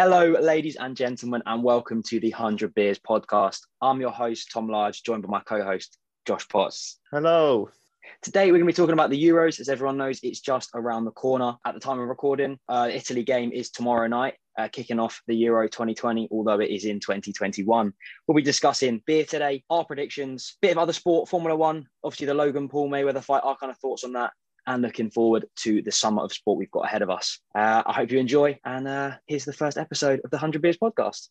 Hello, ladies and gentlemen, and welcome to the 100 Beers podcast. I'm your host, Tom Large, joined by my co host, Josh Potts. Hello. Today, we're going to be talking about the Euros. As everyone knows, it's just around the corner at the time of recording. Uh, Italy game is tomorrow night, uh, kicking off the Euro 2020, although it is in 2021. We'll be discussing beer today, our predictions, bit of other sport, Formula One, obviously the Logan Paul Mayweather fight, our kind of thoughts on that, and looking forward to the summer of sport we've got ahead of us. Uh, I hope you enjoy. And uh, here's the first episode of the 100 Beers podcast.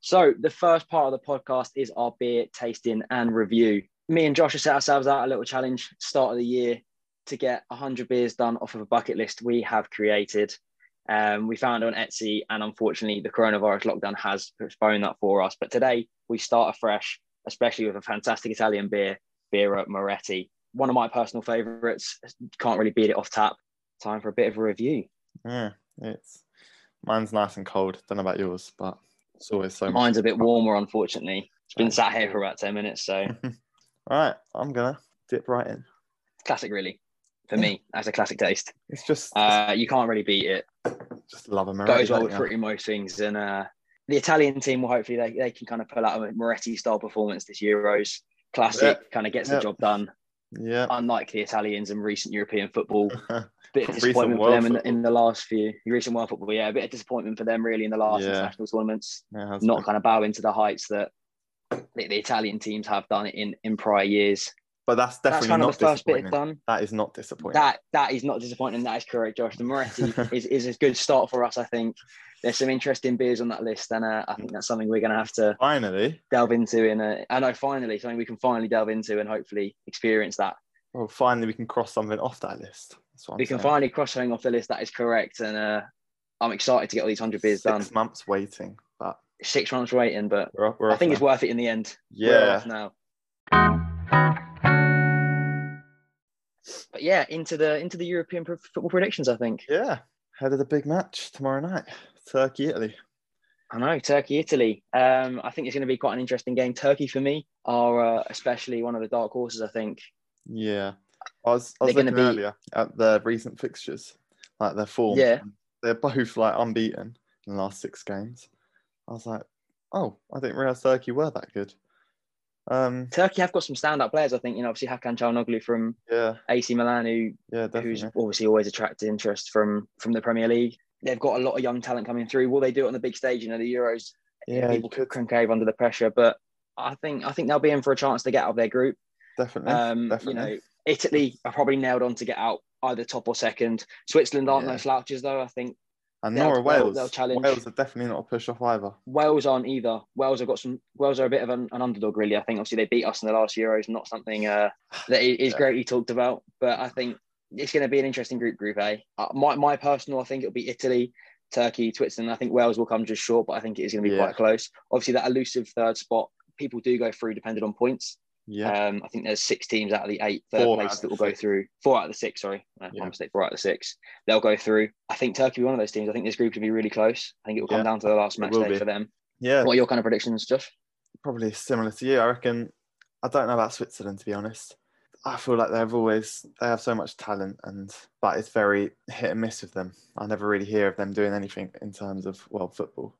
So, the first part of the podcast is our beer tasting and review. Me and Josh have set ourselves out a little challenge start of the year to get 100 beers done off of a bucket list we have created. Um, we found on Etsy, and unfortunately, the coronavirus lockdown has postponed that for us. But today, we start afresh, especially with a fantastic Italian beer, Birra Moretti. One of my personal favourites. Can't really beat it off tap. Time for a bit of a review. Yeah, it's mine's nice and cold. Don't know about yours, but it's always so. Mine's a bit warmer, unfortunately. It's been sat here for about ten minutes, so. All right, I'm gonna dip right in. Classic, really. For me, that's a classic taste. It's just, Uh, you can't really beat it. Just love America. goes well with pretty most things. And uh, the Italian team will hopefully they, they can kind of pull out a Moretti style performance this Euros. Classic kind of gets Yeah. the job done. Yeah. Unlike the Italians in recent European football, bit of disappointment for them in, in the last few recent world football. Yeah, a bit of disappointment for them really in the last Yeah. international tournaments. Not been. kind of bowing to the heights that the, the Italian teams have done in in prior years. But that's That's definitely of not the first bit disappointing. done. That is not disappointing. That that is not disappointing. That is correct, Josh. The Moretti is, is a good start for us. I think there's some interesting beers on that list, and uh, I think that's something we're going to have to Finally, delve into. In a, I know finally something we can finally delve into and hopefully experience that. well, finally we can cross something off that list. That's what I'm we can finally cross something off the list that is correct, and uh, I'm excited to get all these hundred beers Six done. months waiting, but Six months waiting, but we're, we're I think it's worth it in the end. Yeah. now. But yeah, into the into the European pro- football predictions. I think Yeah. Head of the big match tomorrow night. Turkey, Italy. I know Turkey, Italy. Um, I think it's going to be quite an interesting game. Turkey for me are uh, especially one of the dark horses. I think Yeah. I was, I was looking be- earlier at their recent fixtures, like their form. Yeah. They're both like unbeaten in the last six games. I was like, oh, I didn't realize Turkey were that good. Um, Turkey have got some standout players. I think you know obviously Hakan Çalhanoğlu from yeah, AC Milan, who yeah, who's obviously always attracted interest from from the Premier League. They've got a lot of young talent coming through. Will they do it on the big stage? You know, the Euros. Yeah, people could concave under the pressure, but I think I think they'll be in for a chance to get out of their group. definitely. Um, you know, Italy are probably nailed on to get out either top or second. Switzerland aren't Yeah. no slouches though. I think and they'll- nor are Wales. they'll challenge. Wales are definitely not a push off either. Wales aren't either. Wales have got some. Wales are a bit of an, an underdog, really. I think obviously they beat us in the last Euros, not something uh, that is Yeah. greatly talked about. But I think it's going to be an interesting group, Group A. Uh, my my personal, I think it'll be Italy, Turkey, Switzerland. I think Wales will come just short, but I think it is going to be Yeah. quite close. Obviously, that elusive third spot, people do go through depending on points. Yeah, Um, I think there's six teams out of the eight third Four that will go through. Four out of the six, sorry. Uh, Yeah. Mistake. Four out of the six. They'll go through. I think Turkey will be one of those teams. I think this group could be really close. I think it will come Yeah, down to the last match day be. for them. yeah. What are your kind of predictions, Josh? probably similar to you. I reckon. I don't know about Switzerland to be honest. I feel like they've always they have so much talent, and but it's very hit and miss with them. I never really hear of them doing anything in terms of world football.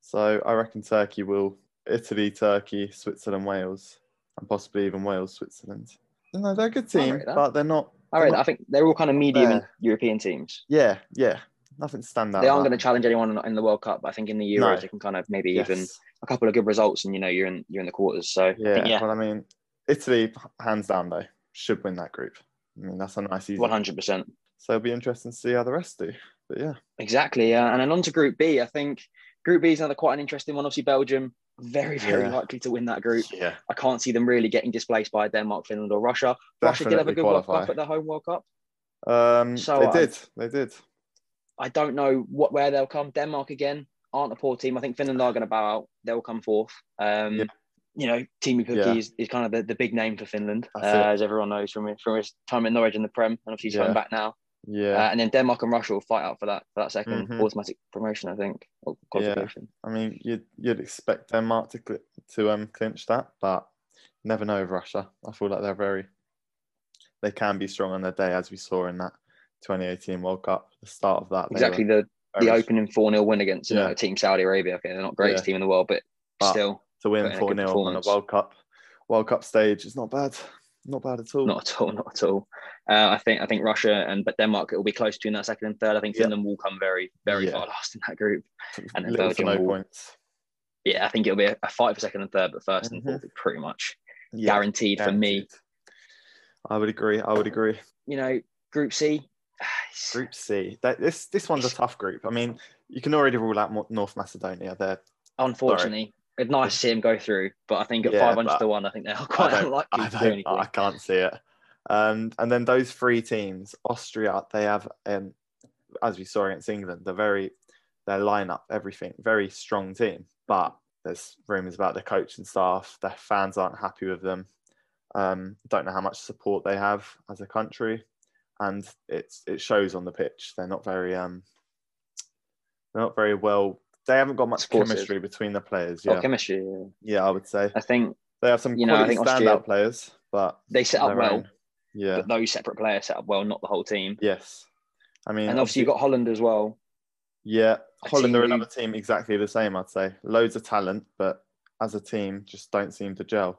So I reckon Turkey will Italy, Turkey, Switzerland, Wales, and possibly even Wales, Switzerland. No, they're a good team, but they're not. Not- I think they're all kind of medium there. European teams. yeah, yeah, nothing to stand out. They aren't going to challenge anyone in- in the World Cup. But I think in the Euros No. they can kind of maybe Yes. even a couple of good results, and you know you're in you're in the quarters. So Yeah, think, yeah, well, I mean, Italy, hands down though, should win that group. I mean, that's a nice easy. one hundred percent. So it'll be interesting to see how the rest do. But yeah, Exactly. Uh, and then on to Group B. I think Group B is another quite an interesting one. Obviously, Belgium very very Yeah. likely to win that group. yeah, I can't see them really getting displaced by Denmark, Finland, or Russia. Russia did have a Definitely good World qualify. Cup at their home World Cup. Um, So, they did, they did. I don't know what where they'll come. Denmark again aren't a poor team. I think Finland are going to bow out. They'll come fourth. Um, Yeah. You know, Teemu Pukki Yeah. is, is kind of the, the big name for Finland, uh, as everyone knows from his, from his time in Norwich in the Prem, and obviously he's Yeah. coming back now. Yeah, Uh, and then Denmark and Russia will fight out for that for that 2nd Mhm. automatic promotion, I think, or qualification. I mean, you'd you'd expect Denmark to cl- to um clinch that, but never know with Russia. I feel like they're very they can be strong on their day, as we saw in that 2018 World Cup. The start of that, Exactly the the opening 4 0 win against you know, Team Saudi Arabia. Okay, they're not the greatest Yeah. team in the world, but, But still to win put in a four good 0 on a performance. World Cup World Cup stage is not bad. Not bad at all. not at all, not at all. Uh, I think I think Russia and but Denmark it will be close between that second and third. I think Yeah. Finland will come very very Yeah. far last in that group. and then Little Belgium no will- points. Yeah, I think it'll be a, a fight for second and third, but 1st and Mhm. fourth pretty much Yeah, guaranteed for me. I would agree. I would agree. You know, Group C. Group C. That, this this one's a tough group. I mean, you can already rule out North Macedonia. They're Unfortunately, it's nice to see him go through, but I think at yeah, 500 to 1, I think they're quite unlikely I, to. I can't see it. Um, and then those three teams, Austria, they have, um, as we saw against England, they're very, their lineup, everything, very strong team. But there's rumours about the coach and staff. Their fans aren't happy with them. Um, don't know how much support they have as a country, and it's it shows on the pitch. They're not very um, they're not very well. They haven't got much chemistry between the players. Oh, Yeah, chemistry. yeah. yeah, I would say I think they have some You know, I think Austria- standout players, but they set up well, own. Yeah. but those separate players set up well, not the whole team. yes. I mean, And obviously you've got Holland as well. yeah, a Holland are who- another team exactly the same. I'd say loads of talent, but as a team, just don't seem to gel.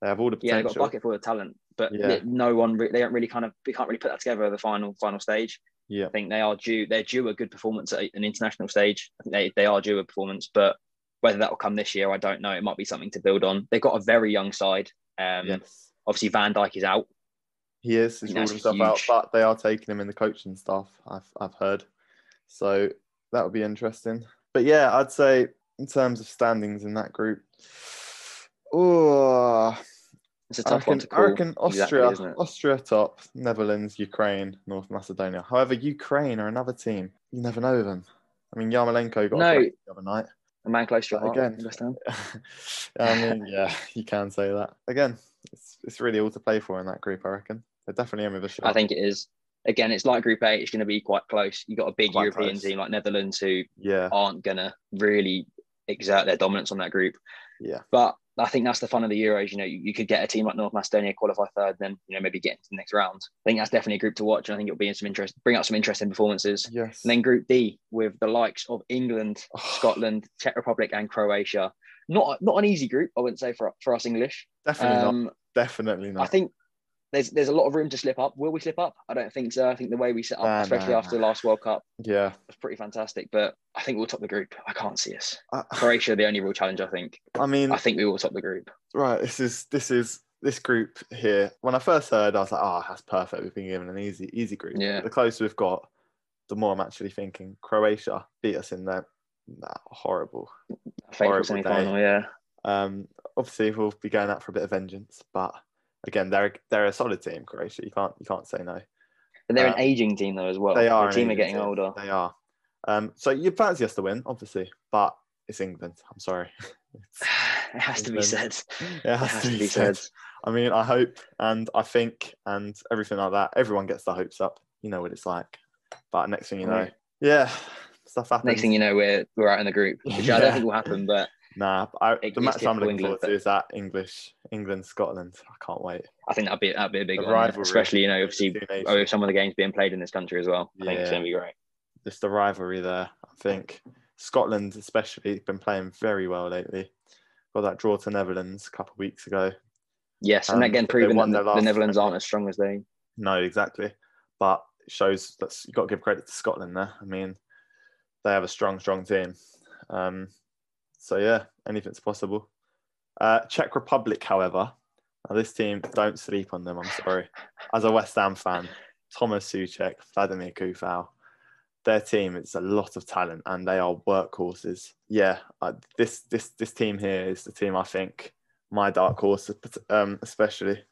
They have all the potential. Yeah, they've got a bucket full of talent, but Yeah. no one re- they don't really kind of We can't really put that together at the final final stage. Yeah, I think they are due they're due a good performance at an international stage. I think they, they are due a performance, but whether that will come this year, I don't know. It might be something to build on. They've got a very young side. Um, yes, Obviously, Van Dijk is out. he is. He's ruled himself out, huge. but they are taking him in the coaching staff. I've I've heard, so that would be interesting. But yeah, I'd say in terms of standings in that group, oh, It's a tough reckon, one to I reckon Austria, isn't? Austria top, Netherlands, Ukraine, North Macedonia. However, Ukraine are another team. You never know them. I mean, Yarmolenko got No. a the other night. A man close to again-. I mean, yeah, you can say that. Again, it's, it's really all to play for in that group, I reckon. They're definitely in with a shot. I think it is. Again, it's like Group A. It's going to be quite close. You got a big Quite European close. team like Netherlands who Yeah, aren't going to really exert their dominance on that group. yeah, But I think that's the fun of the Euros. You know, you, you could get a team like North Macedonia qualify third, then you know maybe get into the next round. I think that's definitely a group to watch, and I think it'll be in some interest, bring out some interesting performances. yes. And then Group D with the likes of England, Oh. Scotland, Czech Republic, and Croatia. Not not an easy group, I wouldn't say for for us English. definitely not. Um, Definitely not. I think there's there's a lot of room to slip up. Will we slip up? I don't think so. I think the way we set up, Nah, especially nah, after the last World Cup, yeah. was pretty fantastic. But I think we'll top the group. I can't see us. I, Croatia, the only real challenge. I think. I mean, I think we will top the group. right. This is this is this group here. When I first heard, I was like, "Oh, that's perfect. We've been given an easy easy group." Yeah. The closer we've got, the more I'm actually thinking Croatia beat us in that that horrible Horrible semi day. final, yeah. Um, obviously, we'll be going out for a bit of vengeance, but again, they're they're a solid team, Croatia. You can't you can't say no. And they're Um, an aging team though as well. They are. The team are getting team. older. They are. Um, so you fancy us to win, obviously, but it's England. I'm sorry. It has to be said. it has, to be said. I mean, I hope and I think and everything like that. Everyone gets their hopes up. You know what it's like. But next thing you know, yeah, stuff happens. Next thing you know, we're we're out in the group, which I don't think will happen. But nah, I, the match I'm looking England, forward to is that English, England, Scotland. I can't wait. I think that'd be that'd be a big The one, rivalry especially you know obviously oh, some of the games being played in this country as well. I think it's gonna be great. Just the rivalry there. I think Scotland, especially, been playing very well lately. Got that draw to Netherlands a couple of weeks ago. Yes, and Um, again proving that the, the Netherlands aren't as strong as they. No, exactly. But it shows that you've got to give credit to Scotland there. I mean, they have a strong, strong team. Um, so, yeah, anything's possible. Uh, Czech Republic, however, now this team, don't sleep on them. I'm sorry. As a West Ham fan, Thomas Soucek, Vladimir Coufal, their team is a lot of talent and they are workhorses. Yeah, uh, this this this team here is the team I think my dark horse, um, especially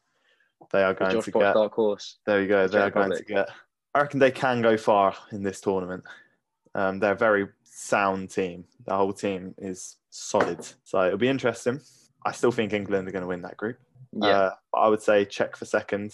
they are going to get. dark horse. There you go. They are Czech going to get. I reckon they can go far in this tournament. Um, they're a very sound team. The whole team is solid. So it'll be interesting. I still think England are going to win that group. Yeah, Uh, I would say Czech for second,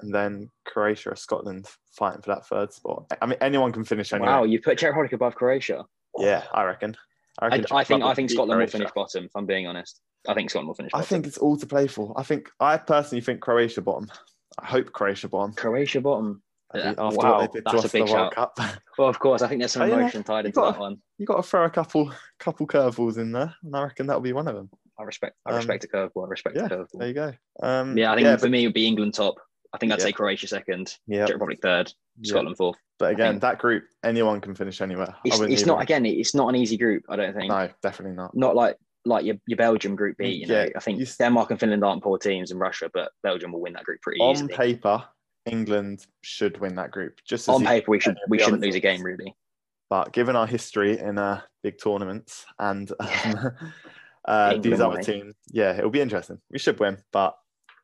and then Croatia or Scotland fighting for that third spot. I mean, anyone can finish anywhere. wow, you put Czech Republic above Croatia. Yeah, I reckon. I, reckon I think I think Scotland will finish bottom. If I'm being honest, I think Scotland will finish. I think it's all to play for. I think I personally think Croatia bottom. I hope Croatia bottom. Croatia bottom. Yeah, After wow, what they did to that's a big the World shout. Cup, Well, of course, I think there's some yeah. emotion tied into that one. you got to throw a couple couple curveballs in there, and I reckon that'll be one of them. I respect. I Um, respect a curveball. I respect yeah, a curveball. There you go. Um, Yeah, I think for but, me it would be England top. I think I'd Yeah. say Croatia second, yeah, Czech Republic third, yeah. Scotland fourth. But again, that group, anyone can finish anywhere. It's, it's not again. It's not an easy group. I don't think. No, definitely not. Not like like your, your Belgium group B. You know, Yeah, I think you Denmark and Finland aren't poor teams, and Russia, but Belgium will win that group pretty On easily. On paper, England should win that group. Just On paper, we should we shouldn't lose a game really. But given our history in uh, big tournaments and um, uh, these other way. teams, yeah, it'll be interesting. We should win, but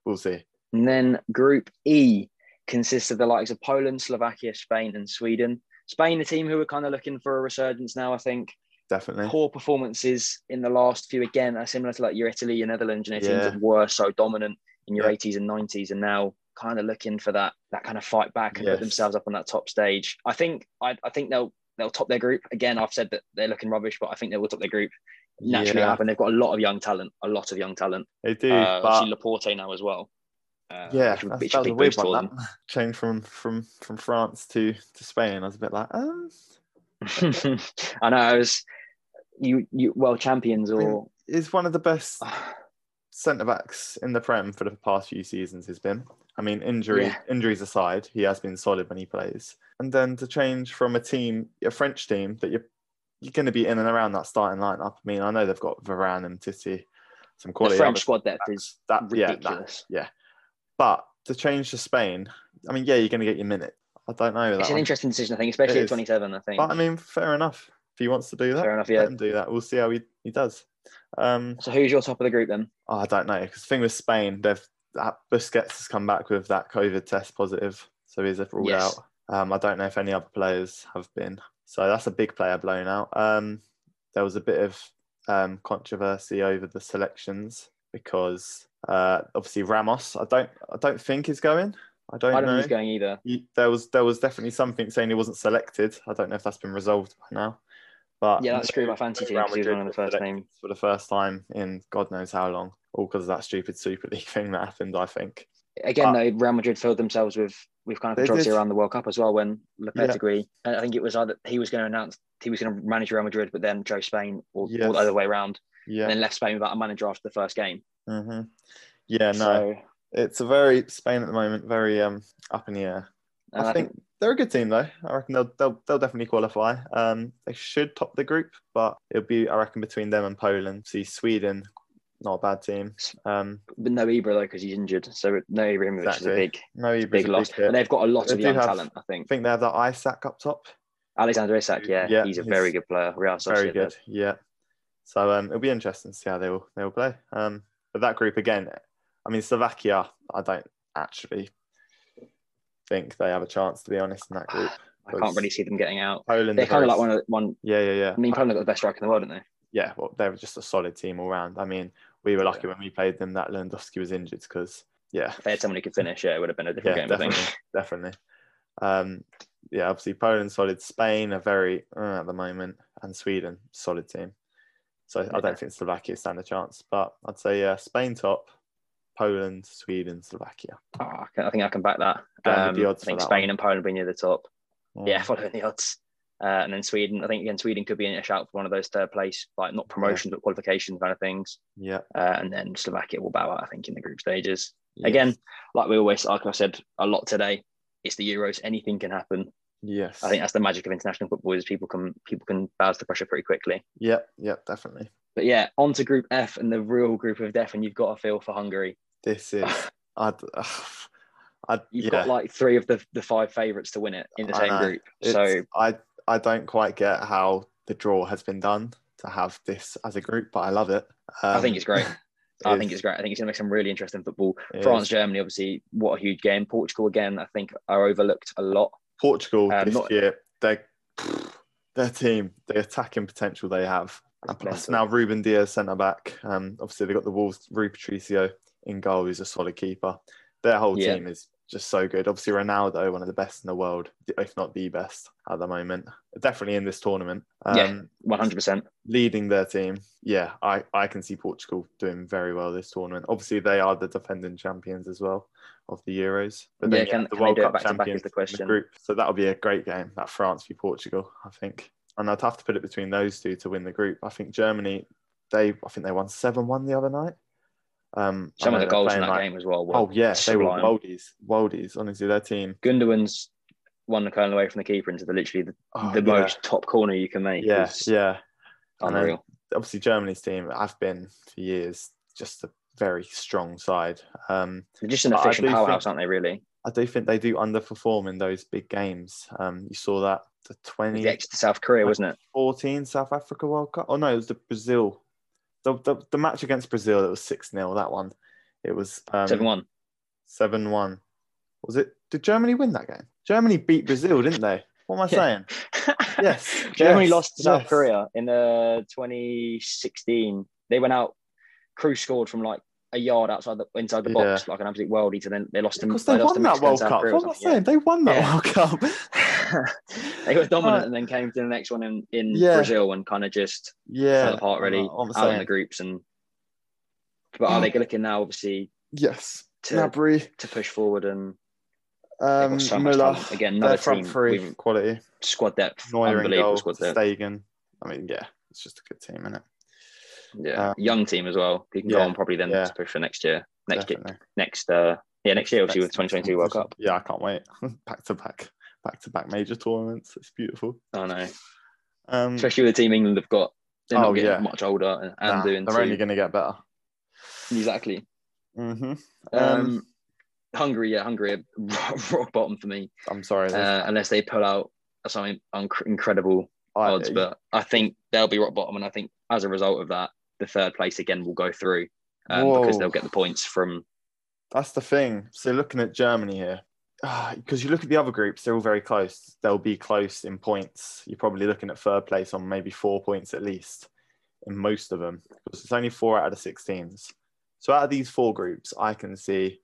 we'll see. And then Group E consists of the likes of Poland, Slovakia, Spain, and Sweden. Spain, the team who are kind of looking for a resurgence now, I think. Definitely. Poor performances in the last few again are similar to like your Italy, your Netherlands, you know, teams Yeah. that were so dominant in your Yeah. 80s and 90s and now kind of looking for that that kind of fight back and put themselves up on that top stage. I think I, I think they'll they'll top their group. Again, I've said that they're looking rubbish, but I think they will top their group. Naturally Yeah. happen. They've got a lot of young talent, a lot of young talent. They do, Uh, but Laporte now as well. Uh, yeah, which, that's, which that a was a weird one. That change from from from France to to Spain. I was a bit like, um, I know. I was you you world champions I mean, or is one of the best centre backs in the Prem for the past few seasons. Has been. I mean, injury Yeah. injuries aside, he has been solid when he plays. And then to change from a team, a French team that you're you're going to be in and around that starting lineup. I mean, I know they've got Varane and Titi, some quality. the. French squad depth is that, ridiculous. yeah, that- ridiculous. but to change to Spain, I mean, yeah, you're going to get your minute. I don't know that it's an one. interesting decision, I think, especially It at is. 27. I think. But I mean, fair enough. If he wants to do that, Fair enough, let yeah. him do that. We'll see how he, he does. Um, So who's your top of the group then? oh, I don't know because the thing with Spain, they've that Busquets has come back with that COVID test positive, so he's ruled Yes. out. Um, I don't know if any other players have been. So that's a big player blown out. Um, there was a bit of um, controversy over the selections because uh, obviously Ramos, I don't, I don't think is going. I don't, I don't know. know who's going either. He- there was there was definitely something saying he wasn't selected. I don't know if that's been resolved by now. But Yeah, that screwed my fantasy team because he was one of the first names. for the first time in God knows how long, all because of that stupid Super League thing that happened. I think. Again, But- though, Real Madrid filled themselves with with kind of controversy around the World Cup as well when Yeah. Lopetegui, and I think it was either he was going to announce he was going to manage Real Madrid, but then chose Spain or, or the other way around, Yeah. and then left Spain without a manager after the first game. hmm Yeah. No, So, it's a very Spain at the moment, very um up in the air. and I think they're a good team though. I reckon they'll they'll, they'll definitely qualify. Um, they should top the group, but it'll be I reckon between them and Poland. See Sweden, not a bad team. Um, but no Ibra though because he's injured. So no Ibrahimovic is a big no, Ibra's big a loss. hit. But they've got a lot They of young have- talent. I I think think they have that Isak up top. Alexander Isak, yeah, Yeah, he's a he's very good player. Real Very good. Yeah. So um, it'll be interesting to see how they will they will play. Um, but that group again, I mean Slovakia, I don't actually think they have a chance to be honest in that group. I can't really see them getting out. Poland, They're kind of like one of the, one. Yeah, yeah, yeah. I mean, Poland got the best striker in the world, don't they? yeah, well, they were just a solid team all round. I mean, we were lucky when we played them that Lewandowski was injured because, yeah, If they had someone who could finish, yeah, it would have been a different yeah, game. I definitely, think. definitely. Um, yeah, obviously Poland solid, Spain are very uh, at the moment, and Sweden solid team. So I don't think Slovakia stand a chance, but I'd say yeah, Spain top, Poland, Sweden, Slovakia. Oh, I think I can back that. Um, the odds I think Spain one. and Poland will be near the top. Mm. Yeah, following the odds. Uh, and then Sweden, I think again Sweden could be in a shout for one of those third place, like not promotions but qualification kind of things. yeah. Uh, and then Slovakia will bow out, I think, in the group stages. Yes. Again, like we always, like I said a lot today, it's the Euros. Anything can happen. yes. I think that's the magic of international football is people can people can bow to the pressure pretty quickly. yeah, yeah, definitely. But yeah, on to Group F and the real group of death, and you've got to feel for Hungary. This is, I'd, I'd You've yeah. got like three of the, the five favourites to win it in the same group. It's- So I I don't quite get how the draw has been done to have this as a group, but I love it. I think Um, it's great. I it think it's great. I think it's going to make some really interesting football. France, is. Germany, obviously, what a huge game. Portugal, again, I think are overlooked a lot. Portugal um, this not- year, they their team, the attacking potential they have, and plus now Ruben Dias centre back. Um, obviously they got the Wolves, Rui Patricio in goal, is a solid keeper. Their whole Yeah. team is just so good. Obviously, Ronaldo, one of the best in the world, if not the best at the moment. Definitely in this tournament. Um, yeah, one hundred percent leading their team. Yeah, I I can see Portugal doing very well this tournament. Obviously, they are the defending champions as well of the Euros. But then yeah, can, the can World Cup champions the question. group. So that'll be a great game. That France v Portugal, I think. And I'd have to put it between those two to win the group. I think Germany, they I think they won seven one the other night. Um, Some of the goals in that like, game as well. oh yeah, they were worldies, worldies. Honestly, their team. Gundogan's one the curl away from the keeper into the literally the, oh, the yeah. most top corner you can make. Yes, yeah, yeah. Unreal. obviously, Germany's team have been for years just a very strong side. Um, They're just an efficient powerhouse, think, aren't they? Really. I do think they do underperform in those big games. Um, you saw that the twenty. The to South Korea, wasn't it? Fourteen South Africa World Cup. Oh no, it was the Brazil the, the, the match against Brazil, it was 6 0, that one. It was um, 7 1. 7 1. Was it? Did Germany win that game? Germany beat Brazil, didn't they? What am I saying? yes. Germany yes, lost to South yes. Korea in uh, 2016. They went out, Kroos scored from like a yard outside the inside the box, yeah. like an absolute worldie. To then they lost them. Because they, they won that World Cup. What am I saying? Yeah. They won that yeah. World Cup. they were dominant, uh, and then came to the next one in, in Brazil and kind of just yeah fell apart really uh, out in the groups. And but are they looking now? Obviously, yes. To, Gnabry. to push forward and um, so again, another front team three quality squad depth, Neuer unbelievable goal, squad depth. Stegen. I mean, yeah, it's just a good team, isn't it? Yeah, um, young team as well. You can yeah, go on probably then yeah. to push for next year. Next year, next uh, yeah, next year obviously with 2022 World Cup. Yeah, I can't wait. back to back, back to back major tournaments. It's beautiful. I know. Um, Especially with the team England have got. They're not oh, getting yeah. much older and, and nah, doing. They're too. only going to get better. Exactly. Mm-hmm. Um, um, Hungary, yeah, Hungary, rock bottom for me. I'm sorry, uh, unless they pull out something incredible odds, but I think they'll be rock bottom, and I think as a result of that, the third place again will go through um, because they'll get the points from. That's the thing. So looking at Germany here, because uh, you look at the other groups, they're all very close. They'll be close in points. You're probably looking at third place on maybe four points at least in most of them because it's only four out of the 16s. So out of these four groups, I can see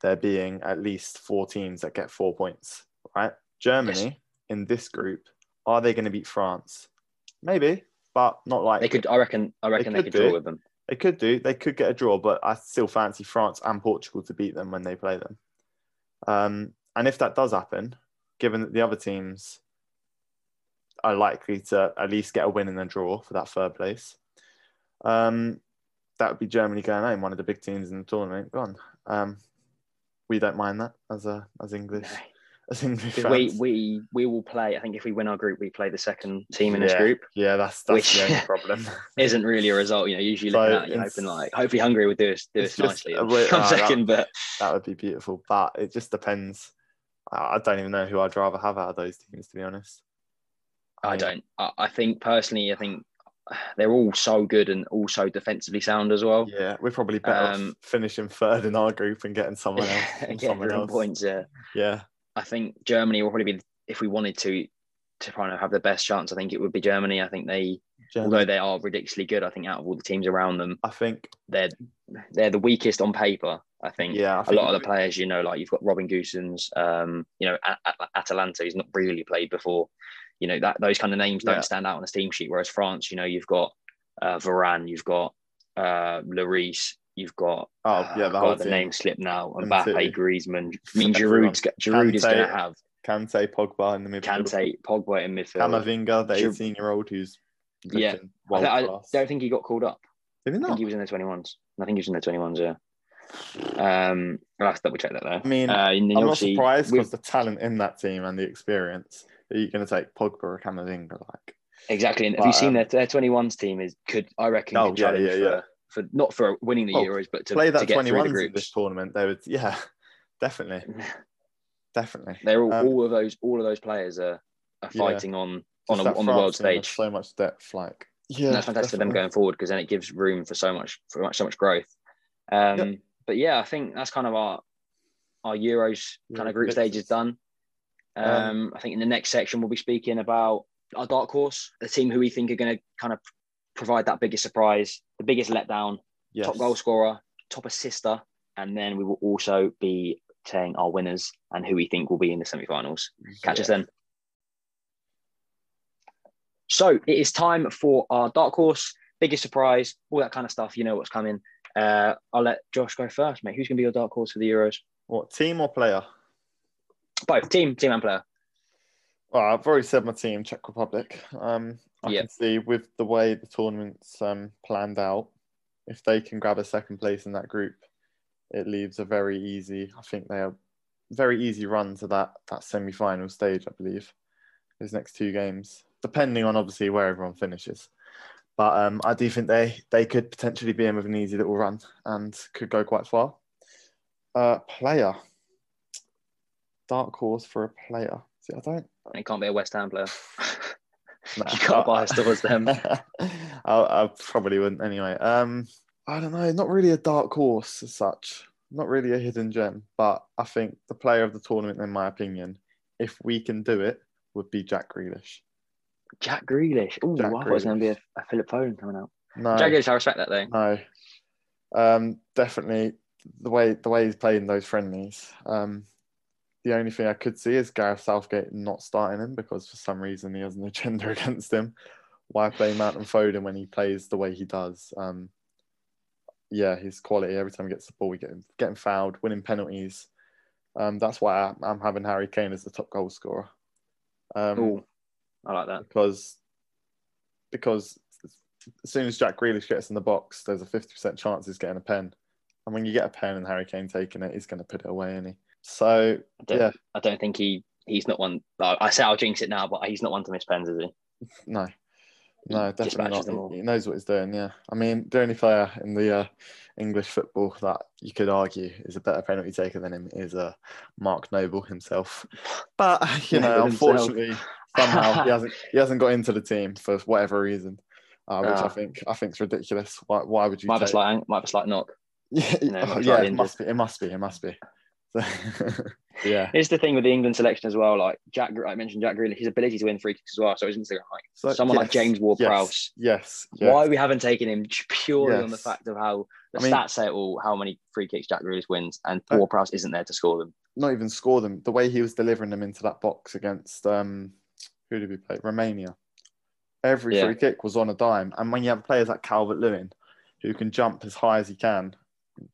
there being at least four teams that get four points, right? Germany yes. in this group, are they going to beat France? Maybe but not like they could. I reckon. I reckon they, they could, draw with them. They could do. They could get a draw, but I still fancy France and Portugal to beat them when they play them. Um, and if that does happen, given that the other teams are likely to at least get a win and a draw for that third place, um, that would be Germany going home, one of the big teams in the tournament. Gone. Um, we don't mind that as a as English. No we we we will play. I think if we win our group, we play the second team in yeah, this group. Yeah, that's that's which the only problem. isn't really a result. You know, usually so looking at you hoping like hopefully Hungary would do us do us nicely. Bit, uh, second, that, but that would be beautiful. But it just depends. I don't even know who I'd rather have out of those teams, to be honest. I don't. I think personally, I think they're all so good and also defensively sound as well. Yeah, we're probably better um, finishing third in our group and getting someone else. getting someone else. points. Yeah. Yeah. I think Germany will probably be if we wanted to to kind of have the best chance. I think it would be Germany. I think they, Germany. although they are ridiculously good, I think out of all the teams around them, I think they're they're the weakest on paper. I think. Yeah. I think a lot of the players, you know, like you've got Robin Gosens, um, you know, At- At- Atalanta, he's not really played before. You know that those kind of names don't yeah. stand out on the team sheet. Whereas France, you know, you've got uh, Varane, you've got uh, Lloris, You've got oh yeah, the, uh, the name slip now. Mbappe, Griezmann. I mean, Giroud's Giroud is going to have Kante, Pogba in the midfield. Kante, Pogba in midfield. Camavinga, the eighteen-year-old who's yeah. I, th- I, don't think he got called up. Did he not? I think he was in the twenty-ones. I think he was in the twenty-ones. Yeah. Um, I'll have to double check that though. I mean, uh, I'm not surprised because the talent in that team and the experience. Are you going to take Pogba or Camavinga? Like exactly. And but, have you seen um, their their 21s team is could I reckon oh, yeah, yeah, yeah for not for winning the Euros, but to play that twenty one in this tournament. They would, yeah, definitely, definitely. They're all, um, all of those all of those players are, are fighting yeah, on on, a, on the world stage. So much depth, like yeah, and that's fantastic definitely. for them going forward because then it gives room for so much for much so much growth. Um, yep. But yeah, I think that's kind of our our Euros kind of group stage is done. Um, um, I think in the next section we'll be speaking about our dark horse, the team who we think are going to kind of provide that biggest surprise, the biggest letdown, yes. top goal scorer, top assister, and then we will also be saying our winners and who we think will be in the semi-finals. Catch us then. So it is time for our dark horse, biggest surprise, all that kind of stuff. You know what's coming. Uh, I'll let Josh go first, mate. Who's going to be your dark horse for the Euros? What team or player? Both team, team and player. Well, I've already said my team, Czech Republic. Um, I Yeah. can see with the way the tournament's um, planned out, if they can grab a second place in that group, it leaves a very easy. I think they are very easy run to that that semi final stage. I believe these next two games, depending on obviously where everyone finishes. But um, I do think they they could potentially be in with an easy little run and could go quite far. Uh, player, dark horse for a player. See, I don't. It can't be a West Ham player. Nah. You can't bias towards them. I, I probably wouldn't anyway. Um, I don't know. Not really a dark horse as such. Not really a hidden gem. But I think the player of the tournament, in my opinion, if we can do it, would be Jack Grealish. Jack Grealish. Oh, thought it was going to be a, a Philip Foden coming out. No, Jack Grealish, I respect that though. no. Um, definitely the way the way he's played in those friendlies. Um, the only thing I could see is Gareth Southgate not starting him because for some reason he has an agenda against him. Why play Mount and Foden when he plays the way he does? Um, yeah, his quality every time he gets the ball, we get him getting fouled, winning penalties. Um, that's why I, I'm having Harry Kane as the top goal scorer. Um, Oh, I like that. because because as soon as Jack Grealish gets in the box, there's a 50% chance he's getting a pen. And when you get a pen and Harry Kane taking it, he's going to put it away, is he? So, I don't, yeah, I don't think he he's not one. I say I'll jinx it now, but he's not one to miss pens, is he? no. No, He definitely not. He, knows what he's doing, yeah. I mean, the only player in the uh, English football that you could argue is a better penalty taker than him is uh, Mark Noble himself. But, you know, unfortunately, somehow he hasn't he hasn't got into the team for whatever reason, uh, which I Ah. think I think is ridiculous. Why, why would you Might a slight, might a slight knock. Yeah, You know, oh, yeah, it must be. It must be. It must be. So, yeah. Here's the thing with the England selection as well. Like Jack, I mentioned Jack Grealish, his ability to win free kicks as well. So isn't like So, someone like James Ward-Prowse. Yes. Yes. why we haven't taken him purely on the fact of how the I mean- stats say it all, how many free kicks Jack Grealish wins, and Uh, Ward-Prowse isn't there to score them. Not even score them. The way he was delivering them into that box against um, who did we play? Romania. Every Yeah. free kick was on a dime, and when you have players like Calvert Lewin, who can jump as high as he can,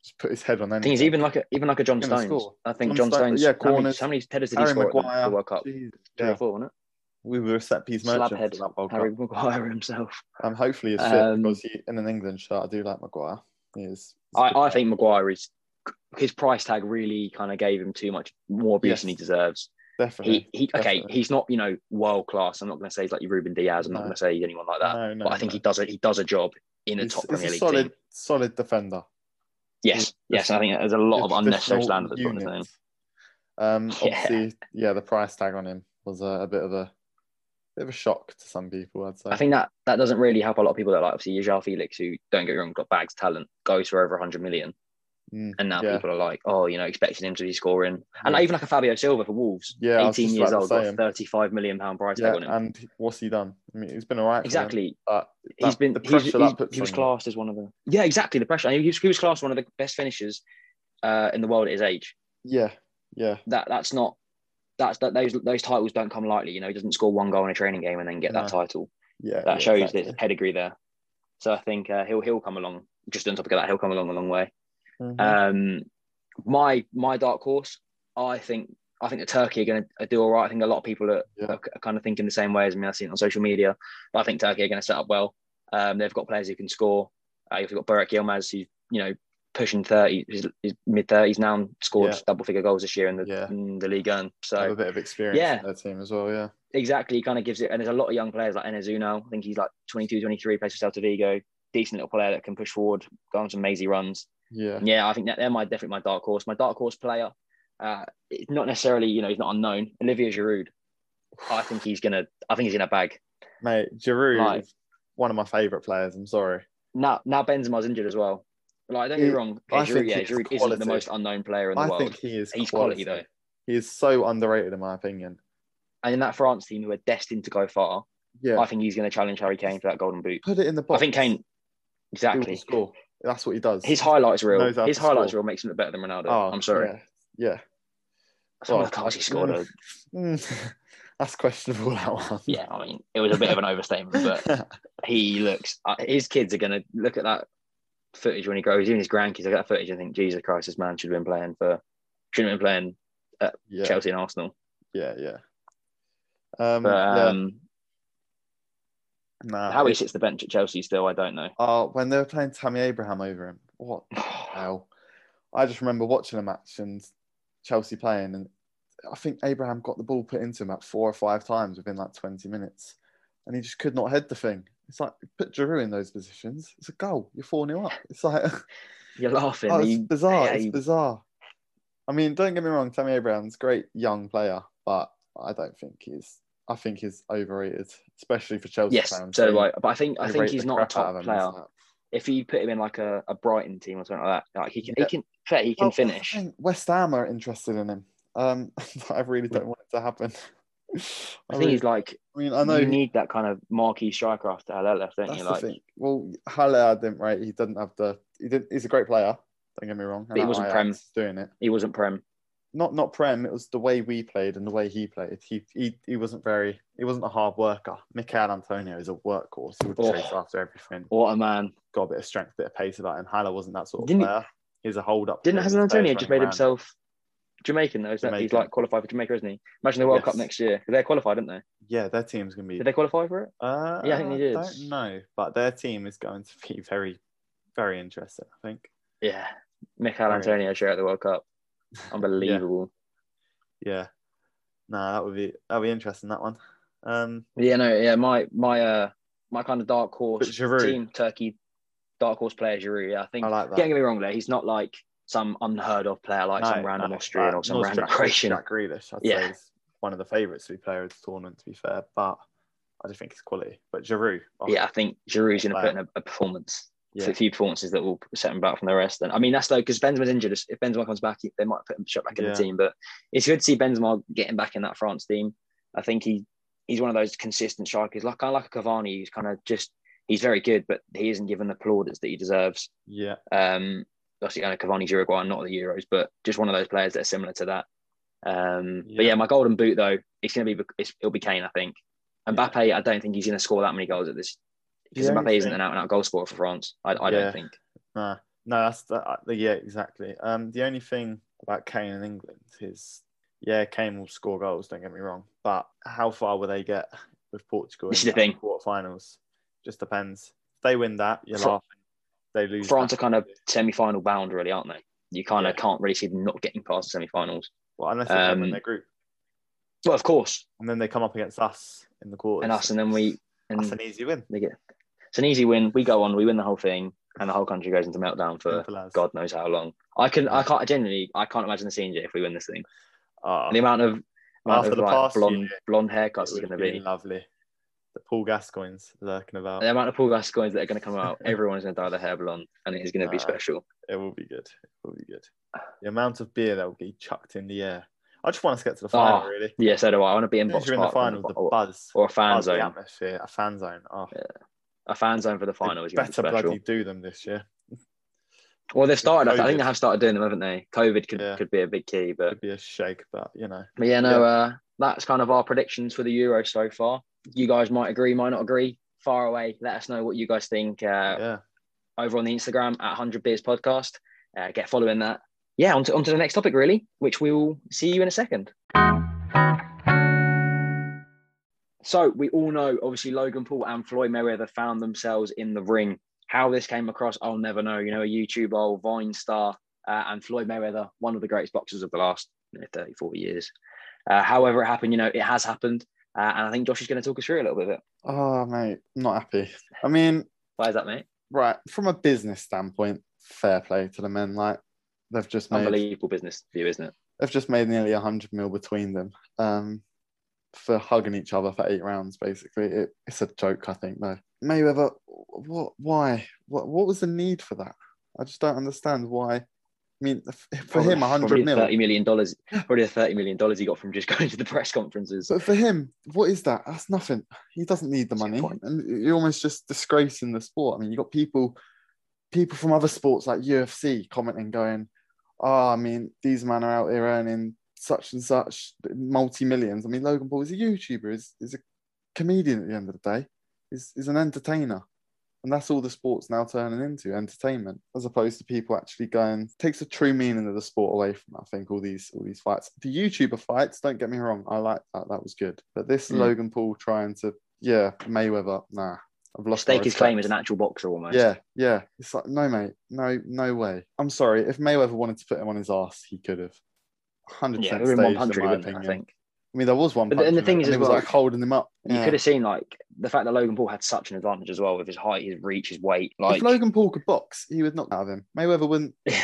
just put his head on anything. think he's even like a even like a John Gonna Stones. score. I think John John, Stones- Stones. yeah, how, many, corners. how many headers did he Harry score at Maguire. the World Cup? Jeez, Three yeah. or four, wasn't it? We were a set piece Slab merchant head. for that World Harry Cup. Maguire himself. Um, hopefully he's fit Um, because he, in an England shirt, I do like Maguire. He is. he's a I, good I think Maguire is his price tag really kind of gave him too much more abuse Yes. than he deserves. definitely. He, he okay, definitely. he's not you know world class. I'm not going to say he's like your Ruben Dias. I'm not going to say he's anyone like that. No, no, but I think no. he does it. He does a job in a He's, top he's Premier a League solid, team. solid defender. Yes, yes. I think there's a lot of unnecessary slander that's put on his name. Um, obviously, yeah. the price tag on him was a, a bit of a bit of a shock to some people. I'd say. I think that that doesn't really help a lot of people that like obviously João Felix, who don't get me wrong, got bags talent, goes for over 100 million, Mm, and now yeah. people are like, oh, you know, expecting him to be scoring, and Yeah. even like a Fabio Silva for Wolves, Yeah, 18 years old, got him. 35 million pound price yeah, tag on him. and what's he done? I mean, he's been alright. exactly. but he's been the he's, pressure that he's- puts he was classed as one of the yeah exactly the pressure he was, he was classed one of the best finishers uh, in the world at his age Yeah, yeah, that that's not that's that those those titles don't come lightly you know he doesn't score one goal in a training game and then get that title yeah. that shows exactly. there's a pedigree there so I think uh, he'll he'll come along just on top of that he'll come along a long way Mhm. um my my dark horse I think I think the Turkey are going to do all right I think a lot of people are, Yeah. are kind of thinking the same way as me I see it on social media but I think Turkey are going to set up well um, they've got players who can score uh, you've got Burak Yilmaz who's you know pushing 30 he's, he's mid 30s now and scored Yeah. double figure goals this year in the Yeah. in the league and They have so a bit of experience yeah. in their team as well. Yeah, exactly he kind of gives it and there's a lot of young players like Enes Ünal I think he's like 22 23 plays for Celta Vigo decent little player that can push forward go on some mazy runs yeah, yeah I think that they're my definitely my dark horse my dark horse player uh it's not necessarily you know he's not unknown Olivier Giroud I think he's gonna I think he's in a bag mate. Giroud Like- is one of my favourite players. I'm sorry. now now Benzema's injured as well like don't get me wrong I Giroud, think yeah Giroud isn't the most unknown player in the I world I think he is. he's quality though He is so underrated in my opinion. and in that France team who are destined to go far, Yeah, I think he's going to challenge Harry Kane for that golden boot. put it in the box. I think Kane, exactly. score. That's what he does. His highlights reel, his highlights score. reel makes him look better than Ronaldo. Oh, I'm sorry. Yeah, yeah. Some of the he scored. Mm, That's questionable. That one. yeah, I mean, it was a bit of an overstatement, but he looks. Uh, his kids are going to look at that footage when he grows. Even his grandkids look at that footage and think, Jesus Christ, this man should have been playing for, shouldn't have been playing yeah, Chelsea and Arsenal. yeah, yeah. Um, But yeah, um, nah, how he sits the bench at Chelsea still, I don't know. Oh, when they were playing Tammy Abraham over him, what the hell? I just remember watching a match and Chelsea playing, and I think Abraham got the ball put into him about four or five times within like 20 minutes, and he just could not head the thing. It's like put Giroud in those positions. It's a goal. You're four 0 up. It's like You're laughing. oh, it's You- bizarre. yeah, it's bizarre. I mean, don't get me wrong. Tammy Abraham's a great young player, but I don't think he's. I think he's overrated, especially for Chelsea yes, fans. so I. But I think I think he's not a top him. player. If you put him in like a, a Brighton team or something like that, like he can Yeah. he can fair, he can Well, finish. West Ham are interested in him. Um, I really don't want it to happen. I I, think he's like I mean, I know you he- need that kind of marquee striker after Haller left, don't you? Like. Well, Haller, didn't right. He didn't have the. He did. He's a great player. Don't get me wrong. But he wasn't Prem. Doing it. he wasn't prem. Not not prem. It was the way we played and the way he played. He he, he wasn't very. He wasn't a hard worker. Michail Antonio is a workhorse. He would Oh. chase after everything. What a man! Got a bit of strength, a bit of pace about him. Haller wasn't that sort of Didn't he- player. He's a hold up. Didn't player. Hassan He's a player Antonio just made around. himself Jamaican though? That he's like qualified for Jamaica, isn't he? Imagine the World Cup next year. They're qualified, aren't they? Yeah, their team's gonna be Did they qualify for it? Uh, Yeah, I think they did. don't know, but their team is going to be very, very interesting. I think. Yeah, Michail. Antonio share at the World Cup. Unbelievable. Yeah. No, that would be that would be interesting. That one. Um, yeah. no, yeah. My my uh my kind of dark horse team Turkey dark horse player Giroud. Yeah, I think. I like that. Don't get me wrong, there. He's not like some unheard of player like some random no, Austrian or some random Jack, Croatian. Jack Grealish, I'd Yeah. say, is one of the favourites to be player of the tournament. To be fair, but I just think it's quality. But Giroud, oh, Yeah, I think Giroud's going to put in a, a performance. Yeah, A few performances that will set him back from the rest. And I mean, that's though because Benzema's injured. If Benzema comes back, they might put him shot back in Yeah. the team. But it's good to see Benzema getting back in that France team. I think he he's one of those consistent strikers, like kind of like a Cavani. He's kind of just he's very good, but he isn't given the plaudits that he deserves. yeah, Um, obviously, I know Cavani's Uruguay, not the Euros, but just one of those players that are similar to that. Um, But Yeah. yeah, my golden boot though, it's going to be it's, it'll be Kane, I think. And Yeah. Mbappe, I don't think he's going to score that many goals at this because Mbappe isn't an out and out goal scorer for France. I, I Yeah. don't think. no, no, that's the, uh, the yeah, exactly. Um, the only thing about Kane in England is, yeah, Kane will score goals. Don't get me wrong, but how far will they get with Portugal? In the thing. Quarterfinals just depends. If they win that, you're laughing. They lose. France that. are kind of semi-final bound, really, aren't they? You kind of can't really see them not getting past the semi-finals. well, unless they can win um, their group, Well, of course, and then they come up against us in the quarters. and us, and then we and That's an easy win. they get. It's an easy win. We go on, we win the whole thing, and the whole country goes into meltdown for God knows how long. I can, I can't, genuinely, I can't imagine the scene if we win this thing. Oh, the amount of, amount After of the like, past blonde, year, blonde haircuts is going to be lovely. The Paul Gascoigne's lurking about. The amount of Paul Gascoignes that are going to come out, everyone's going to dye their hair blonde, and it is going to be special. It will be good. It will be good. The amount of beer that will be chucked in the air. I just want us to get to the ah, final, Oh, really. Yeah, so do I. I want to be in box you're in the final, the buzz, or a fan zone. atmosphere, a fan zone. Oh, A fan zone for the they final is going be better bloody do them this year. Well, they've started. I think they have started doing them, haven't they? COVID could, Yeah. could be a big key, but It'd be a shake, but you know, but yeah, no, Yeah. Uh, that's kind of our predictions for the Euro so far. You guys might agree, might not agree. Far away. Let us know what you guys think uh, yeah. over on the Instagram at 100 Beers Podcast. Uh, get following that. Yeah, on to, on to the next topic, really, which we will see you in a second. So we all know, obviously, Logan Paul and Floyd Mayweather found themselves in the ring. How this came across, I'll never know. You know, a YouTube old Vine star uh, and Floyd Mayweather, one of the greatest boxers of the last you know, 30, 40 years. Uh, however, it happened, you know, it has happened. Uh, and I think Josh is going to talk us through a little bit of it. Oh, mate, not happy. I mean, Why is that, mate? right from a business standpoint, fair play to the men. Like they've just made Unbelievable business view, isn't it? they've just made nearly hundred mil between them um, for hugging each other for eight rounds. Basically, it, it's a joke. I think though. Mayweather, what? Why? What? What was the need for that? I just don't understand why. I mean, for him, hundred mil. thirty million dollars. Probably the thirty million dollars he got from just going to the press conferences. But for him, what is that? That's nothing. He doesn't need the That's money, and you're almost just disgracing the sport. I mean, you got people, people from other sports like UFC commenting, going, "Oh, I mean, these men are out here earning such and such multi millions. I mean, Logan Paul is a YouTuber, is is a comedian at the end of the day, is is an entertainer. And that's all the sport's now turning into entertainment, as opposed to people actually going takes the true meaning of the sport away from. I think all these all these fights, the YouTuber fights. Don't get me wrong, I like that. That was good. But this Mm. Logan Paul trying to, yeah, Mayweather, nah, I've lost. Stake his claim as an actual boxer almost. Yeah, yeah. It's like no, mate, no, no way. I'm sorry. If Mayweather wanted to put him on his ass, he could have. Hundred Yeah, percent. we were in one punch in really, my wouldn't it, I think. I mean, there was one. But then the thing is and as it was well- like holding him up. You Yeah. could have seen like the fact that Logan Paul had such an advantage as well with his height, his reach, his weight. Like if Logan Paul could box, he would knock out of him. Mayweather wouldn't.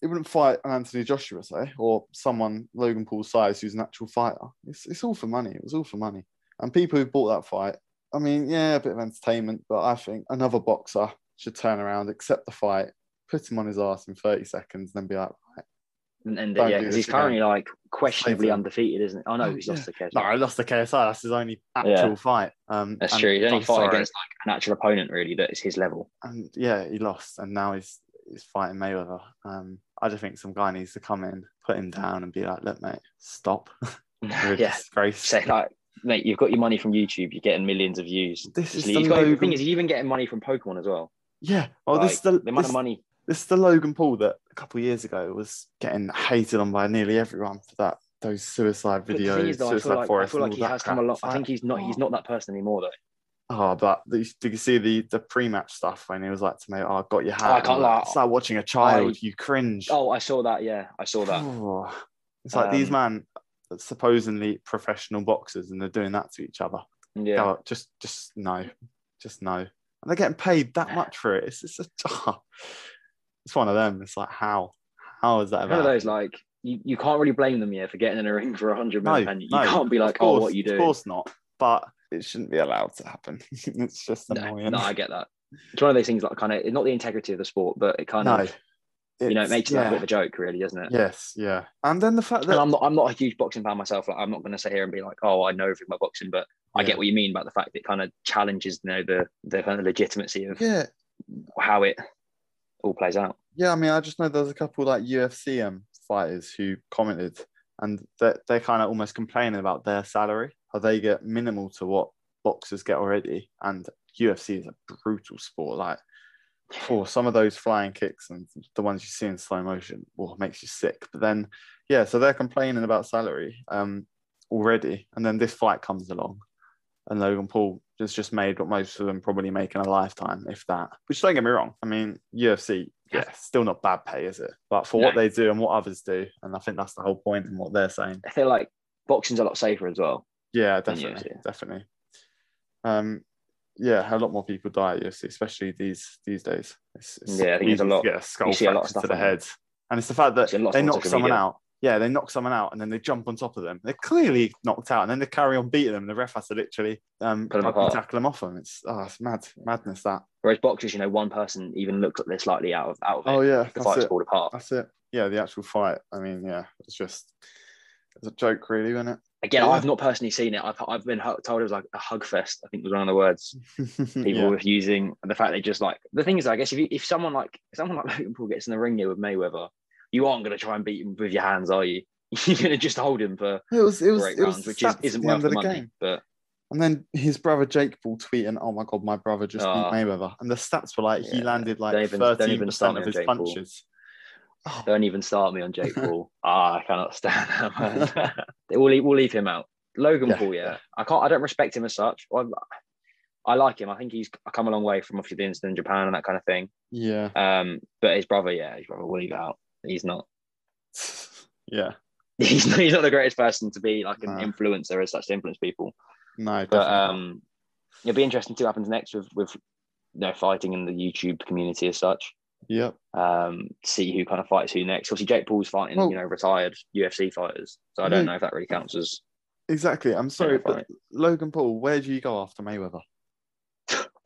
He wouldn't fight an Anthony Joshua, say, or someone Logan Paul's size who's an actual fighter. It's it's all for money. It was all for money. And people who bought that fight, I mean, yeah, a bit of entertainment, but I think another boxer should turn around, accept the fight, put him on his ass in 30 seconds, and then be like, right, and, and yeah, because he's currently like questionably undefeated, isn't it? Oh no, Oh, he's yeah. lost the case. no, I lost the KSI. That's his only actual Yeah. fight. Um, That's true. He's only I'm fought sorry. against like an actual opponent really that is his level. and yeah, he lost, and now he's he's fighting Mayweather. Um, I just think some guy needs to come in, put him down, and be like, "Look, mate, stop. You're yeah. disgrace." Say like, mate, you've got your money from YouTube. You're getting millions of views. This is the got, the thing is, he's even getting money from Pokemon as well. Yeah. Oh, Like, this is the, the amount this, of money. this is the Logan Paul that couple of years ago was getting hated on by nearly everyone for that those suicide videos, is, though, I suicide feel like, I feel like he has come a lot. I think he's not. He's not that person anymore though. Oh, but the- did you see the the pre-match stuff when he was like to me, "Oh, I got your hat." I and can't lie. It's like watching a child. I- you cringe. Oh, I saw that. Yeah, I saw that. Oh, it's like these Um, man supposedly professional boxers and they're doing that to each other. Yeah. Oh, just just no, just no. And they're getting paid that much for it. It's just a, it's one of them. It's like how how is that? One of those like you, you can't really blame them yeah for getting in a ring for a hundred no, million. and you no, can't be like, course, oh, what you do? Of course not. But it shouldn't be allowed to happen. it's just annoying. no, I get that. It's one of those things like kind of not the integrity of the sport, but it kind No, of you know it makes it a bit of a joke, really, doesn't it? Yes, yeah. And then the fact And that I'm not I'm not a huge boxing fan myself. Like I'm not going to sit here and be like, oh, I know everything about boxing, but I get what you mean about the fact that it kind of challenges you know the the kind of legitimacy of yeah, how it all plays out. Yeah, I mean, I just know there's a couple like UFC um, fighters who commented, and they're, they're kind of almost complaining about their salary, how they get minimal to what boxers get already. And UFC is a brutal sport. Like, for some of those flying kicks and the ones you see in slow motion, well, it makes you sick. But then, yeah, so they're complaining about salary um, already, and then this fight comes along, and Logan Paul has just made what most of them probably make in a lifetime, if that. Which don't get me wrong. I mean, UFC, yeah, still not bad pay, is it? But for what they do and what others do, and I think that's the whole point in what they're saying. I feel like boxing's a lot safer as well. Yeah, definitely, definitely. Um, yeah, a lot more people die at UFC, especially these these days. It's, it's Yeah, I think it's a lot- a skull you see a lot of fracture to the head, and it's the fact that See a lot of they knock someone out. Yeah, they knock someone out, and then they jump on top of them. They're clearly knocked out, and then they carry on beating them. The ref has to literally um, Put them tackle them off them. It's oh, it's mad, madness that. Whereas boxers, you know, one person even looks like they're slightly out of out of it. Oh yeah, the fight's it. pulled apart. That's it. Yeah, the actual fight. I mean, yeah, it's just it's a joke, really, isn't it? Again, Yeah. I've not personally seen it. I've, I've been told it was like a hug fest. I think was one of the words people yeah. were using. And the fact they just like the thing is, I guess if you, if someone like if someone like Logan Paul gets in the ring here with Mayweather, you aren't going to try and beat him with your hands, are you? You're going to just hold him for, It was it was it was which is, isn't worth the of the money. game. But And then his brother Jake Paul tweeting, "Oh my god, my brother just beat Mayweather," and the stats were like he landed like thirteen percent of his Jake punches. Oh, don't even start me on Jake Paul. ah, I cannot stand that man. we'll leave, we'll leave him out. Logan Yeah, Paul, yeah. yeah. I can't. I don't respect him as such. I, I like him. I think he's come a long way from obviously the incident in Japan and that kind of thing. yeah, Um, but his brother, yeah, his brother, we'll leave out. He's not. yeah, He's not, he's not the greatest person to be like an No. influencer as such to influence people. no, But um, it'll be interesting to see what happens next with with you know fighting in the YouTube community as such. yep, Um, see who kind of fights who next. Obviously, Jake Paul's fighting Well- you know retired UFC fighters, so I Yeah. don't know if that really counts as exactly. I'm sorry, but. Logan Paul, where do you go after Mayweather?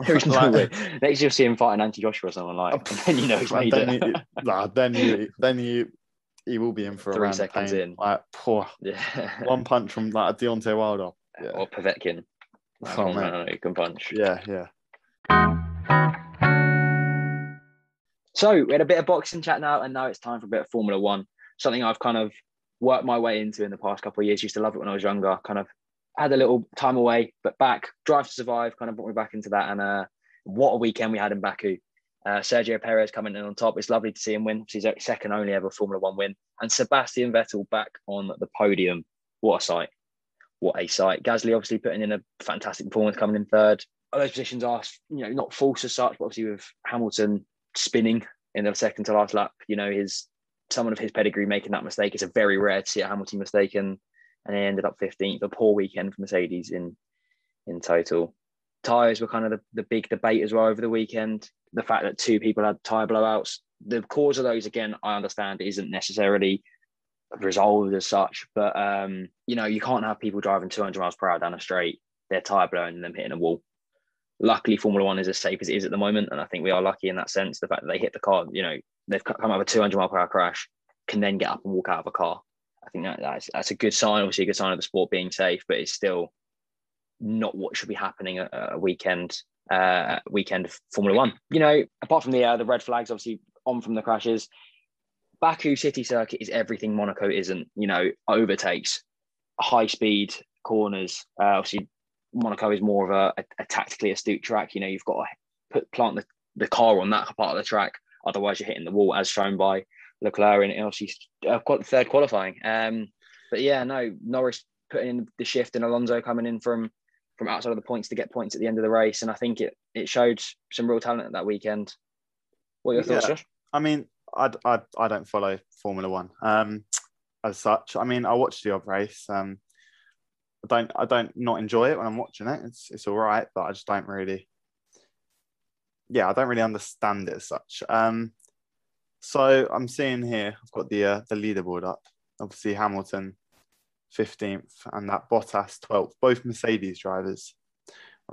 There's no Like- way. Next, you'll see him fighting Anthony Joshua or someone like, and then you know he's made then it. you, nah, then you, then you, he will be in for a Three round seconds in. Like, poor yeah. one punch from like a Deontay Wilder. Yeah, Or Povetkin. Oh, no, man. no, no, you can punch. yeah, yeah. So we had a bit of boxing chat now, and now it's time for a bit of Formula One. Something I've kind of worked my way into in the past couple of years. Used to love it when I was younger. Kind of had a little time away, but back. Drive to Survive kind of brought me back into that. And uh, what a weekend we had in Baku. Uh, Sergio Perez coming in on top. It's lovely to see him win. He's second only ever Formula One win. And Sebastian Vettel back on the podium. What a sight. What a sight. Gasly obviously putting in a fantastic performance coming in third. Those positions are, you know, not false as such, but obviously with Hamilton spinning in the second to last lap, you know, his someone of his pedigree making that mistake. It's a very rare to see a Hamilton mistaken, and he ended up 15th. A poor weekend for Mercedes in in total. Tires were kind of the, the big debate as well over the weekend. The fact that two people had tire blowouts. The cause of those, again, I understand isn't necessarily resolved as such, but um, you know, you can't have people driving 200 miles per hour down a straight, their tire blowing and them hitting a wall. Luckily, Formula One is as safe as it is at the moment, and I think we are lucky in that sense. The fact that they hit the car, you know, they've come out of a 200 mile per hour crash, can then get up and walk out of a car. I think that, that's, that's a good sign, obviously a good sign of the sport being safe, but it's still not what should be happening at a weekend uh, weekend of Formula One. You know, apart from the uh, the red flags, obviously on from the crashes, Baku City Circuit is everything Monaco isn't. You know, overtakes, high speed corners. Uh, obviously, Monaco is more of a, a, a, tactically astute track. You know, you've got to put plant the, the car on that part of the track, otherwise you're hitting the wall, as shown by Leclerc in obviously uh, third qualifying. Um, but yeah, no, Norris putting in the shift and Alonso coming in from from outside of the points to get points at the end of the race, and I think it it showed some real talent that weekend. What are your thoughts, yeah. Josh? I mean, I, I, I don't follow Formula One um, as such. I mean, I watched the odd race. Um, I don't I don't not enjoy it when I'm watching it. It's it's all right, but I just don't really. Yeah, I don't really understand it as such. Um, so I'm seeing here, I've got the uh, the leaderboard up. Obviously, Hamilton 15th and that Bottas 12th, both Mercedes drivers,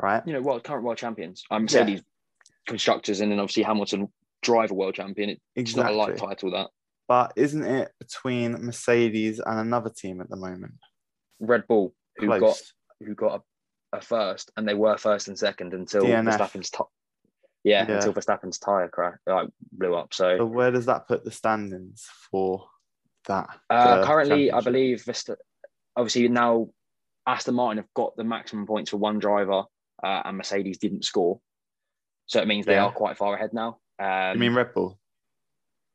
right? You know, world current world champions. I'm Mercedes yeah. constructors, and then obviously Hamilton driver world champion. It's exactly. not a light title that. But isn't it between Mercedes and another team at the moment? Red Bull, who Close. got who got a, a, first, and they were first and second until DNF. Verstappen's top. Yeah, yeah, until Verstappen's tire crash like blew up. So. so, where does that put the standings for that? Uh, currently, I believe Vista, obviously now Aston Martin have got the maximum points for one driver, uh, and Mercedes didn't score, so it means they yeah. are quite far ahead now. Um, you mean Red Bull?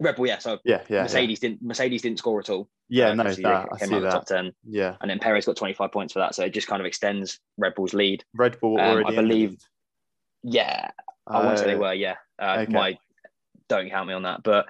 Red Bull, yeah. So yeah, yeah. Mercedes yeah. didn't Mercedes didn't score at all. Yeah, uh, no, that, I see that. Top ten. Yeah, and then Perez got twenty five points for that, so it just kind of extends Red Bull's lead. Red Bull um, already. I believe. Yeah, I want to say they were. Yeah, uh, okay. my don't count me on that, but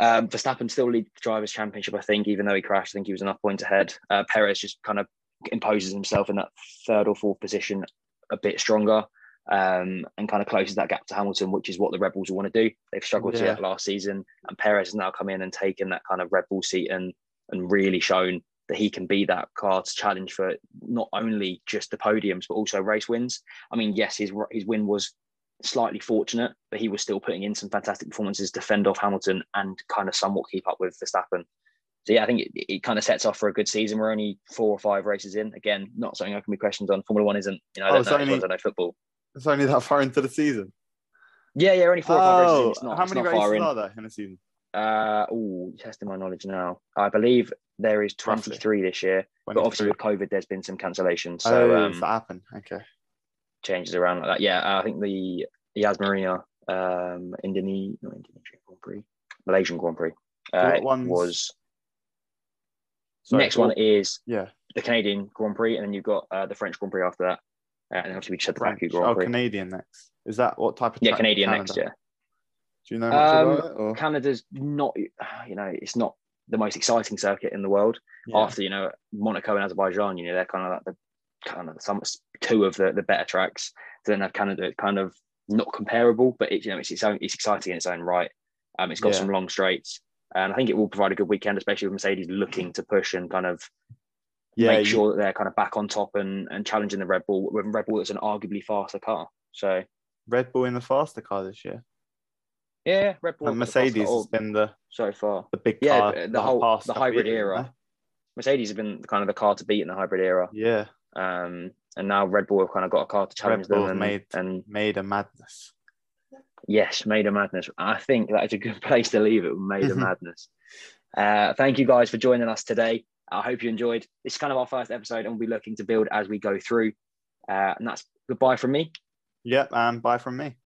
um, Verstappen still leads the drivers' championship, I think, even though he crashed. I think he was enough points ahead. Uh, Perez just kind of imposes himself in that third or fourth position a bit stronger um, and kind of closes that gap to Hamilton, which is what the Red Bulls want to do. They've struggled yeah. to get last season, and Perez has now come in and taken that kind of Red Bull seat and and really shown that he can be that car to challenge for not only just the podiums but also race wins. I mean, yes, his his win was slightly fortunate, but he was still putting in some fantastic performances to fend off Hamilton and kind of somewhat keep up with Verstappen. So yeah, I think it, it kind of sets off for a good season. We're only four or five races in. Again, not something I can be questioned on. Formula One isn't, you know, I don't, oh, know, only, I know football. It's only that far into the season. Yeah, yeah, only four or five oh, races. Not, how many races are there in a season? Uh, oh, testing my knowledge now. I believe there is 23 Roughly. this year, 23. but obviously with COVID, there's been some cancellations. So oh, um, that happen? Okay changes around like that. Yeah, I think the Yas Marina um, Indonesia, not Indonesian Grand Prix, Malaysian Grand Prix uh, was. Sorry, next one is yeah the Canadian Grand Prix, and then you've got uh, the French Grand Prix after that, uh, and obviously we just had the Baku Grand oh, Prix. Oh, Canadian next. Is that what type of? Yeah, Canadian Canada? next. Yeah. Do you know um, about it? Or? Canada's not, you know, it's not the most exciting circuit in the world. Yeah. After you know Monaco and Azerbaijan, you know they're kind of like the kind of some two of the, the better tracks. So then have Canada kind of not comparable, but it, you know it's its own it's exciting in its own right. Um, it's got yeah. some long straights, and I think it will provide a good weekend, especially with Mercedes looking to push and kind of yeah, make sure that they're kind of back on top and and challenging the Red Bull. With Red Bull, it's an arguably faster car. So Red Bull in the faster car this year. Yeah, Red Bull. And Mercedes has been the so far the big car. Yeah, the whole the hybrid era. Mercedes has been kind of the car to beat in the hybrid era. Yeah. Um, and now Red Bull have kind of got a car to challenge them and, made, and made a madness. Yes, made a madness. I think that is a good place to leave it. Made a madness. Uh, thank you guys for joining us today. I hope you enjoyed. This is kind of our first episode, and we'll be looking to build as we go through. Uh, and that's goodbye from me. Yep, and bye from me.